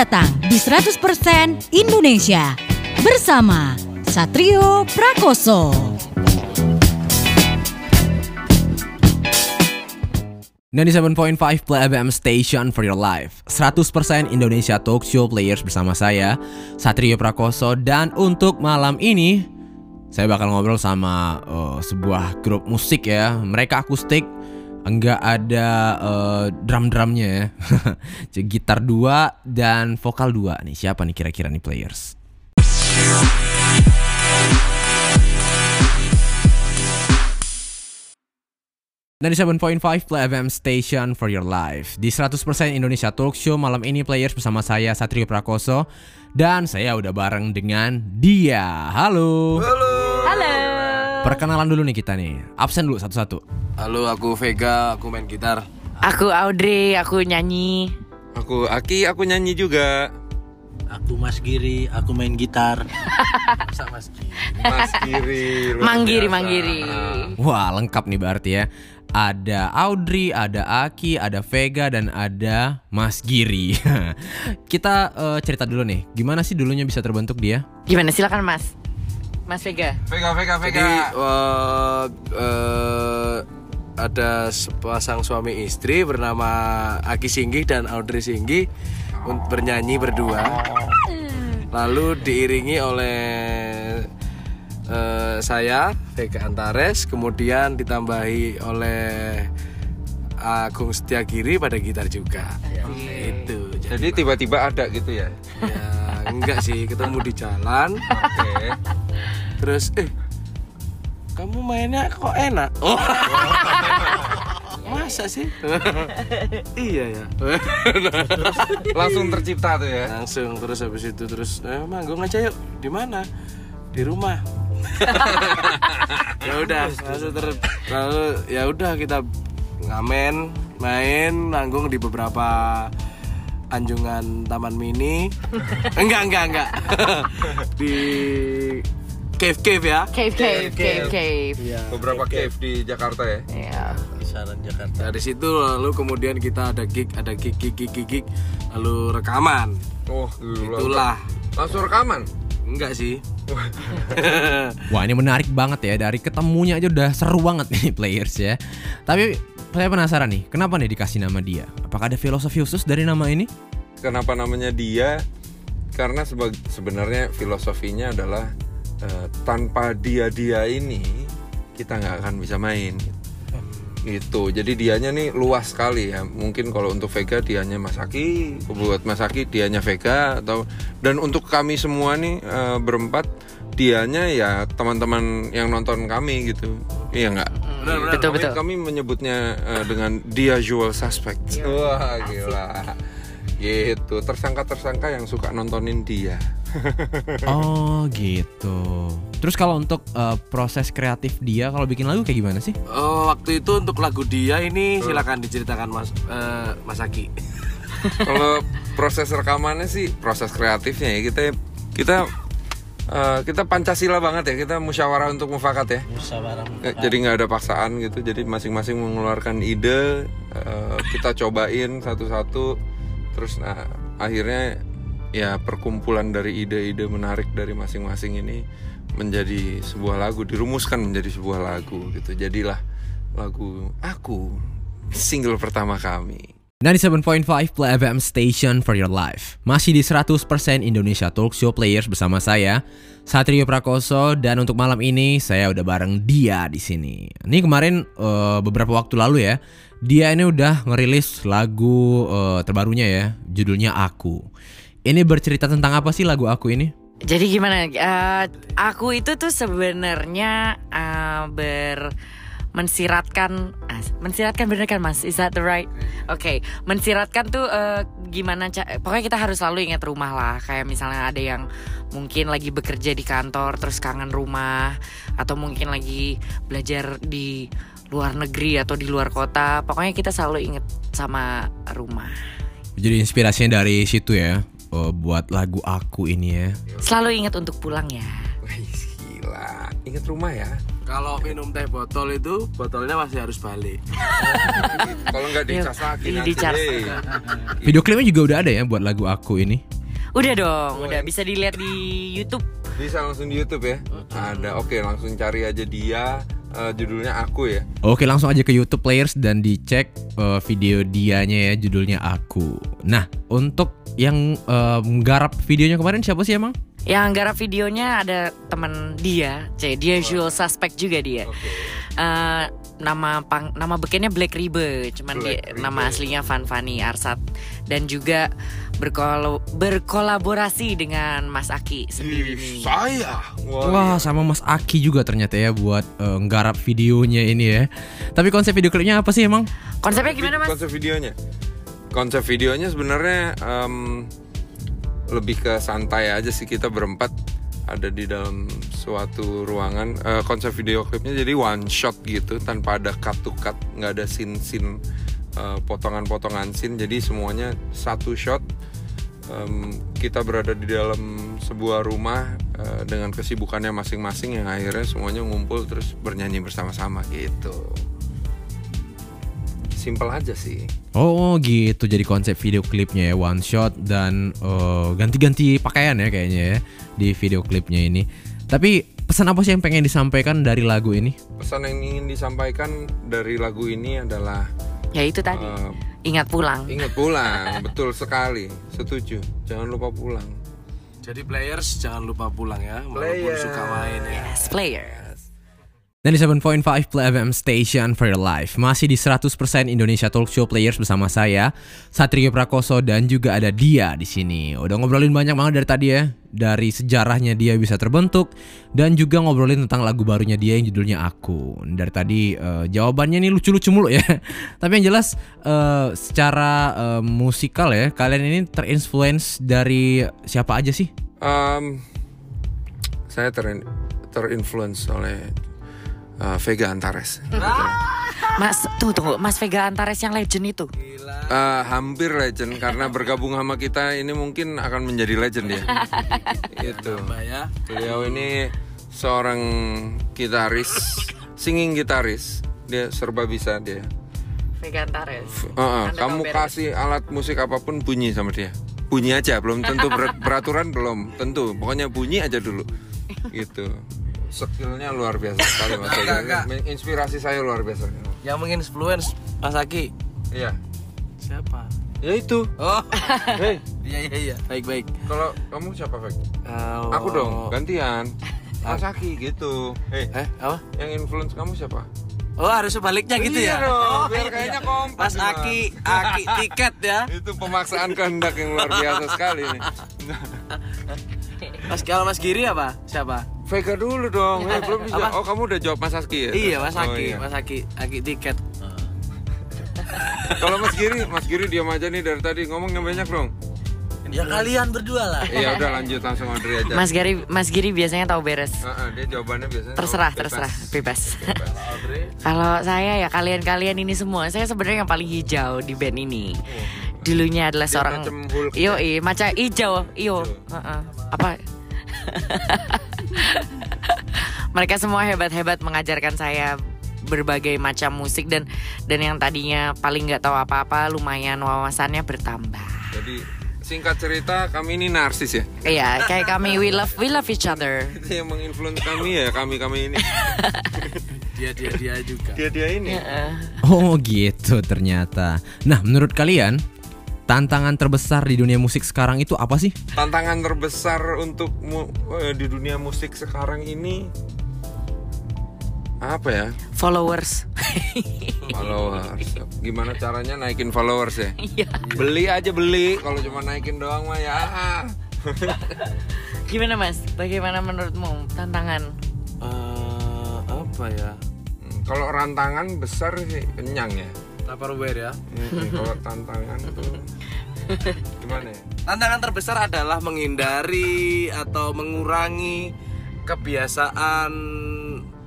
datang di 100% Indonesia. Bersama Satrio Prakoso. 97.5 Play FM Station for your life. 100% Indonesia Talk Show Players bersama saya Satrio Prakoso. Dan untuk malam ini Saya bakal ngobrol sama uh, sebuah grup musik ya. Mereka akustik Enggak ada uh, drum-drumnya ya. Gitar dua dan vokal dua nih. Siapa nih kira-kira nih players? 97.5 Play FM Station for your life. Di 100% Indonesia Talk Show malam ini players bersama saya Satrio Prakoso. Dan saya udah bareng dengan dia. Halo. Halo. Halo. Perkenalan dulu nih kita nih Absen dulu satu-satu Halo, aku Vega, aku main gitar. Aku Audrey, aku nyanyi. Aku Aki, aku nyanyi juga. Aku Mas Giri, aku main gitar. Masa Mas Giri? Mas Giri. Manggiri, biasa. manggiri. Wah lengkap nih berarti ya ada Audrey, ada Aki, ada Vega, dan ada Mas Giri. Kita eh, cerita dulu nih, gimana sih dulunya bisa terbentuk dia? Gimana silakan Mas? Mas Vega. Vega, Vega, Vega. Jadi eh, eh, ada sepasang suami istri bernama Aki Singgih dan Audrey Singgih bernyanyi berdua. Lalu diiringi oleh eh, saya Vega Antares, kemudian ditambahi oleh Agung Setiagiri pada gitar juga. Itu. Jadi, Jadi tiba-tiba ada gitu ya. ya enggak sih ketemu di jalan. Oke. Terus eh kamu mainnya kok enak? Oh. Masa sih? iya ya. Langsung tercipta tuh ya. Langsung terus habis itu terus eh, manggung aja yuk. Di mana? Di rumah. ya udah, langsung ter lalu ya udah kita ngamen, main, manggung di beberapa anjungan taman mini. enggak, enggak, enggak. di cave-cave ya. Cave, cave, cave, cave. Iya. Beberapa cave di Jakarta ya. Iya. Kisaran Jakarta. Dari situ lalu kemudian kita ada gig, ada gig, gig, gig, gig, gig, lalu rekaman. Oh. Itulah. Langsung rekaman. Enggak sih. Wah ini menarik banget ya, dari ketemunya aja udah seru banget nih players ya. Tapi saya penasaran nih, kenapa nih dikasih nama dia? Apakah ada filosofi khusus dari nama ini? Kenapa namanya dia? Karena sebenarnya filosofinya adalah eh, tanpa dia-dia ini kita nggak akan bisa main. Gitu. Jadi dianya nih luas sekali ya. Mungkin kalau untuk Vega dianya Mas Aki, buat Mas Aki dianya Vega atau dan untuk kami semua nih eh, berempat dianya ya teman-teman yang nonton kami gitu. Iya nggak? Betul, kami, betul. kami menyebutnya eh, dengan usual suspect. Wah, gila. Gitu, tersangka-tersangka yang suka nontonin dia. Oh gitu. Terus kalau untuk eh, proses kreatif dia kalau bikin lagu kayak gimana sih? Oh, waktu itu untuk lagu dia ini silakan diceritakan Mas eh, Mas Aki. Kalau proses rekamannya sih proses kreatifnya ya kita kita eh, kita Pancasila banget ya, kita musyawarah untuk mufakat ya. Musyawarah Eh, Jadi nggak ada paksaan gitu, jadi masing-masing mengeluarkan ide, eh, kita cobain satu-satu, terus nah akhirnya ya perkumpulan dari ide-ide menarik dari masing-masing ini menjadi sebuah lagu, dirumuskan menjadi sebuah lagu gitu. Jadilah lagu aku single pertama kami. 97.5 Play FM Station for your life Masih di 100% Indonesia Talk Show Players bersama saya Satrio Prakoso dan untuk malam ini saya udah bareng dia di sini. Ini kemarin eh, beberapa waktu lalu ya Dia ini udah ngerilis lagu eh, terbarunya ya Judulnya Aku Ini bercerita tentang apa sih lagu Aku ini? Jadi gimana? Eh, aku itu tuh sebenarnya eh, ber mensiratkan ah, mensiratkan bener kan mas? Is that the right? Oke mensiratkan tuh eh, gimana ca- pokoknya kita harus selalu ingat rumah lah. Kayak misalnya ada yang mungkin lagi bekerja di kantor terus kangen rumah atau mungkin lagi belajar di luar negeri atau di luar kota. Pokoknya kita selalu inget sama rumah. Jadi inspirasinya dari situ ya eh, Buat lagu Aku ini ya. Selalu ingat untuk pulang ya. Wih, gila. inget rumah ya Kalau minum teh botol itu botolnya masih harus balik. kalau nggak Iya, dicas lagi iya, nanti. Video klipnya juga udah ada ya buat lagu aku ini. Udah dong, udah bisa dilihat di YouTube. bisa langsung di YouTube ya ada oke langsung cari aja dia eh, judulnya aku ya Oke langsung aja ke YouTube Players dan dicek eh, video dianya ya judulnya aku. Nah untuk yang eh, menggarap videonya kemarin siapa sih emang? Yang garap videonya ada teman dia, C, dia usual suspect juga dia. Eh, nama pang, nama bekennya Black Ribe, cuman Black dia Ribe. nama aslinya Van Fani Arsat dan juga berkolo, berkolaborasi dengan Mas Aki sendiri nih. saya wah, Wah sama Mas Aki juga ternyata ya buat eh, nggarap videonya ini ya. Tapi konsep video klipnya apa sih emang? Konsepnya gimana Mas? konsep videonya konsep videonya sebenarnya em, lebih ke santai aja sih kita berempat ada di dalam suatu ruangan. Eh, konsep video klipnya jadi one shot gitu tanpa ada cut to cut nggak ada scene scene eh, potongan-potongan scene. Jadi semuanya satu shot. Em, kita berada di dalam sebuah rumah eh, dengan kesibukannya masing-masing yang akhirnya semuanya ngumpul terus bernyanyi bersama-sama gitu simple aja sih Oh gitu jadi konsep video klipnya ya one shot dan eh, ganti-ganti pakaian ya kayaknya ya di video klipnya ini. Tapi pesan apa sih yang pengen disampaikan dari lagu ini? pesan yang ingin disampaikan dari lagu ini adalah Ya itu tadi. eh, Ingat pulang. ingat pulang betul sekali setuju jangan lupa pulang Jadi players jangan lupa pulang ya, walaupun Players. suka main ya. Yes, player. Dan di 7.5 Play FM Station for Your Life Masih di 100% Indonesia Talk Show Players bersama saya Satrio Prakoso dan juga ada dia di sini. Udah ngobrolin banyak banget dari tadi ya Dari sejarahnya dia bisa terbentuk Dan juga ngobrolin tentang lagu barunya dia yang judulnya Aku Dari tadi eh, jawabannya nih lucu-lucu mulu ya Tapi yang jelas eh, secara eh, musikal ya Kalian ini terinfluence dari siapa aja sih? Em, saya terin- terinfluence oleh eh, Vega Antares Mas, tuh tunggu, Mas Vega Antares yang legend itu. Eh, hampir legend karena bergabung sama kita ini mungkin akan menjadi legend ya Mbak ya. beliau ini seorang gitaris singing gitaris dia serba bisa dia Vega Antares. Heeh, Anda kamu kasih alat musik apa pun bunyi sama dia. Bunyi aja, belum tentu ber- peraturan belum tentu. Pokoknya bunyi aja dulu. Gitu. Skillnya luar biasa sekali Mas. Enggak, Inspirasi saya luar biasa. Yang menginfluence Mas Aki. Iya. Siapa? Ya itu. Oh, Hei, iya iya iya. Baik baik. kalau kamu siapa, Fek? Kalau- Aku dong, gantian. Mas Aki gitu. Hei, Eh, apa? yang influence kamu siapa? Oh, harus sebaliknya gitu Iya ya. dong, Oh, biar iya. kayaknya kompak, Mas. Aki, Aki tiket ya. Itu pemaksaan kehendak yang luar biasa sekali nih. Mas kalau Mas Giri apa? Siapa? Vega dulu dong, eh, belum bisa. Apa? Oh kamu udah jawab Mas Aski ya? Iya, Mas Oh, Aki, iya. Mas Aki, Aki tiket. Kalau Mas Giri, Mas Giri diam aja nih dari tadi ngomong yang banyak dong. Ya kalian berdua lah. Iya udah lanjut langsung Audrey aja. Mas Giri, Mas Giri biasanya tahu beres. Heeh, dia jawabannya biasanya Terserah, oh, bebas. terserah, bebas. Bebas. Kalau saya ya kalian-kalian ini semua, saya sebenarnya yang paling hijau di band ini. Dulunya adalah Dia seorang Yo, ya? macam hijau, iyo. Heeh. Apa? Mereka semua hebat-hebat mengajarkan saya berbagai macam musik dan dan yang tadinya paling nggak tahu apa-apa lumayan wawasannya bertambah. Jadi singkat cerita kami ini narsis ya. Iya, kayak kami we love we love each other. Itu yang menginfluence kami ya kami kami ini. Dia dia dia juga. Dia dia ini. Heeh. Oh gitu ternyata. Nah menurut kalian tantangan terbesar di dunia musik sekarang itu apa sih? Tantangan terbesar untuk mu- eh, di dunia musik sekarang ini apa ya? Followers. Followers. Gimana caranya naikin followers ya? Iya. Beli aja beli. Kalau cuma naikin doang mah ya. Gimana Mas? Bagaimana menurutmu tantangan? Eh, apa ya? Hmm, Kalau rantangan besar sih kenyang ya. Tupperware ya. Hmm, Kalau tantangan tuh gimana ya? Tantangan terbesar adalah menghindari atau mengurangi kebiasaan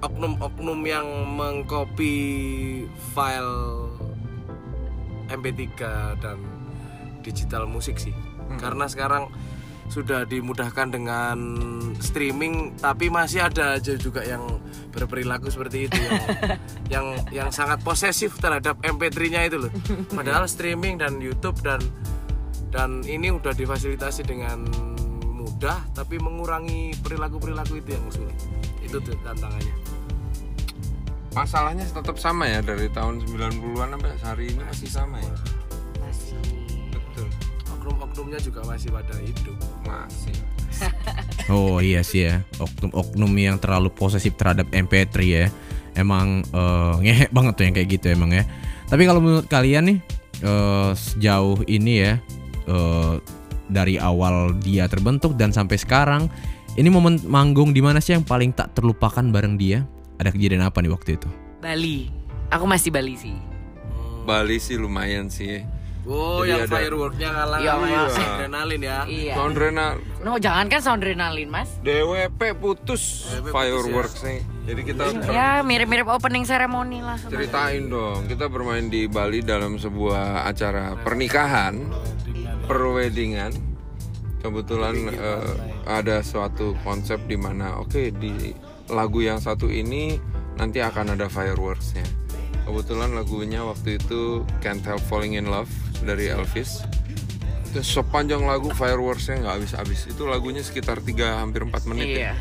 oknum-oknum yang mengcopy file MP3 dan digital musik sih. Karena sekarang sudah dimudahkan dengan streaming tapi masih ada aja juga yang berperilaku seperti itu yang yang yang sangat posesif terhadap MP3-nya itu loh. Padahal streaming dan YouTube dan dan ini udah difasilitasi dengan mudah tapi mengurangi perilaku-perilaku itu yang sulit. Itu tuh tantangannya. Masalahnya tetap sama ya dari tahun 90-an sampai hari ini masih sama ya. Masih. Betul. Oknum-oknumnya juga masih pada hidup. Masih. Oh iya sih ya, oknum-oknum yang terlalu posesif terhadap MP3 ya. Emang eh, ngehek banget tuh yang kayak gitu emang ya. Tapi kalau menurut kalian nih eh, sejauh ini ya eh, dari awal dia terbentuk dan sampai sekarang ini momen manggung di mana sih yang paling tak terlupakan bareng dia? Ada kejadian apa nih waktu itu? Bali. Aku masih Bali sih. Bali sih lumayan sih. Oh, Jadi yang ada- fireworknya ngalah Iya, Mas. adrenalin ya. Iya. Soundrena No, jangan kan soundrenalin, Mas. DWP putus DWP putus fireworks nih. Jadi kita Ya, mirip-mirip opening ceremony lah. ceritain dong. Kita bermain di Bali dalam sebuah acara pernikahan, perweddingan. Kebetulan eh, ada suatu konsep di mana oke di lagu yang satu ini nanti akan ada fireworksnya. Kebetulan lagunya waktu itu Can't Help Falling in Love dari Elvis. Itu sepanjang lagu fireworksnya nggak habis-habis. Itu lagunya sekitar 3 hampir 4 menit ya. Iya.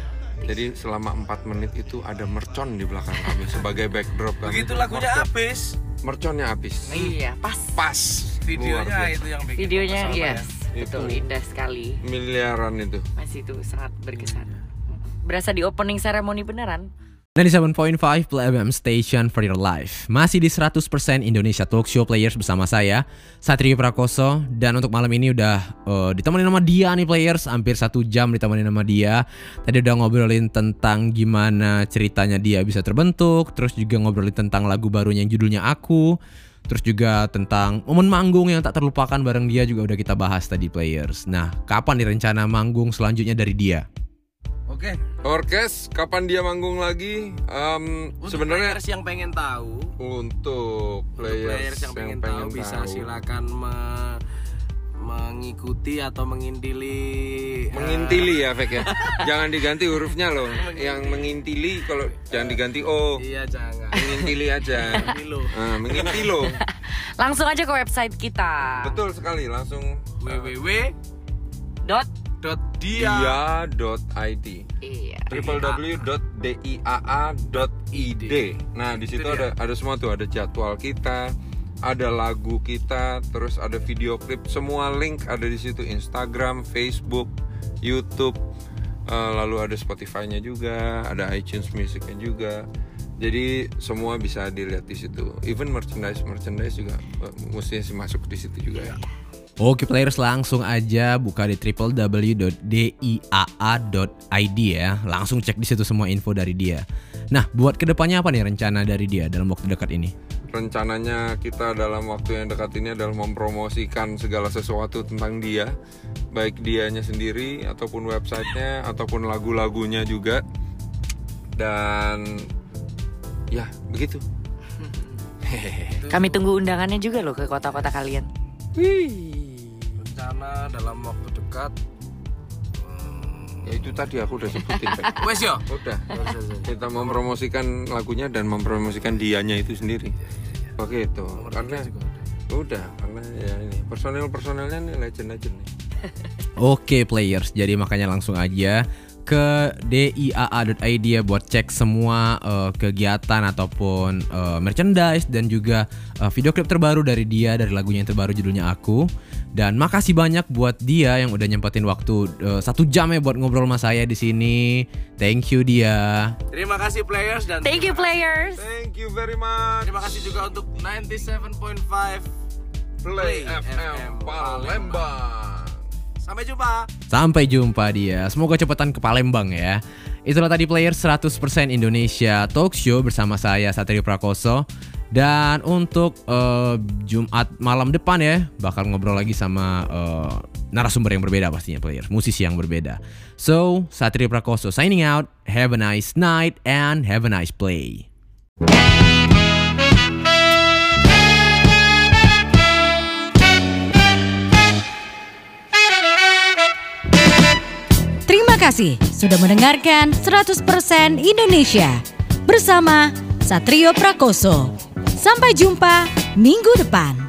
Jadi selama 4 menit itu ada mercon di belakang kami sebagai backdrop kami. Begitu lagunya habis, Merconnya habis. Iya, pas. Pas. Videonya biasa. itu yang bikin Videonya iya, ya. betul Itu. indah sekali. Miliaran itu. Masih itu sangat berkesan. Berasa di opening ceremony beneran. 97.5 Play FM Station for your life Masih di 100% Indonesia Talk Show Players bersama saya Satrio Prakoso Dan untuk malam ini udah ditemani sama dia nih Players Hampir satu jam ditemani sama dia Tadi udah ngobrolin tentang gimana ceritanya dia bisa terbentuk Terus juga ngobrolin tentang lagu barunya yang judulnya Aku Terus juga tentang momen manggung yang tak terlupakan bareng dia juga udah kita bahas tadi Players Nah kapan nih rencana manggung selanjutnya dari dia? Oke. Orkes kapan dia manggung lagi? Em, Untuk sebenarnya players yang pengen tahu, untuk untuk players, players yang pengen, tahu bisa tahu. silakan me- mengikuti atau mengintili eh, mengintili ya Fek ya. jangan diganti hurufnya loh. Yang mengintili kalau jangan diganti O. iya jangan Mengintili aja. Ah, mengintilo. Langsung aja ke website kita. Betul sekali langsung www Dot. dia dia.id Iya. www.diaa.id. Nah, di situ Itu dia. ada ada semua tuh, ada jadwal kita, ada lagu kita, terus ada video klip, semua link ada di situ Instagram, Facebook, YouTube, eh, lalu ada Spotify-nya juga, ada iTunes Music-nya juga. Jadi semua bisa dilihat di situ. Even merchandise merchandise juga eh, sih masuk di situ juga ya. Oke players langsung aja buka di www.diaa.id ya. Langsung cek di situ semua info dari dia. Nah, buat ke depannya apa nih rencana dari dia dalam waktu dekat ini? Rencananya kita dalam waktu yang dekat ini adalah mempromosikan segala sesuatu tentang dia. Baik dianya sendiri ataupun websitenya ataupun lagu-lagunya juga. Dan ya begitu. Kami tunggu undangannya juga loh ke kota-kota kalian. rencana dalam waktu dekat ya itu tadi aku udah sebutin Pak. wes yo. Udah. Kita mempromosikan lagunya dan mempromosikan dianya itu sendiri. Begitu karena udah karena ya ini personel personelnya nih legend legend nih. Oke players, jadi makanya langsung aja ke diaa.id ya buat cek semua eh, kegiatan ataupun eh, merchandise dan juga eh, video klip terbaru dari dia dari lagunya yang terbaru judulnya Aku. Dan makasih banyak buat dia yang udah nyempetin waktu eh, satu jam ya buat ngobrol sama saya di sini. Thank you dia. terima kasih players dan Thank you players. thank you very much terima kasih juga untuk 97.5 Play FM Palembang sampai jumpa Sampai jumpa dia. Semoga cepetan ke Palembang ya. Itulah tadi player 100% Indonesia Talk Show bersama saya Satrio Prakoso. Dan untuk eh, Jumat malam depan ya bakal ngobrol lagi sama eh, narasumber yang berbeda pastinya player, musisi yang berbeda. So, Satrio Prakoso signing out. Have a nice night and have a nice play. kasih sudah mendengarkan 100% Indonesia bersama Satrio Prakoso. Sampai jumpa minggu depan.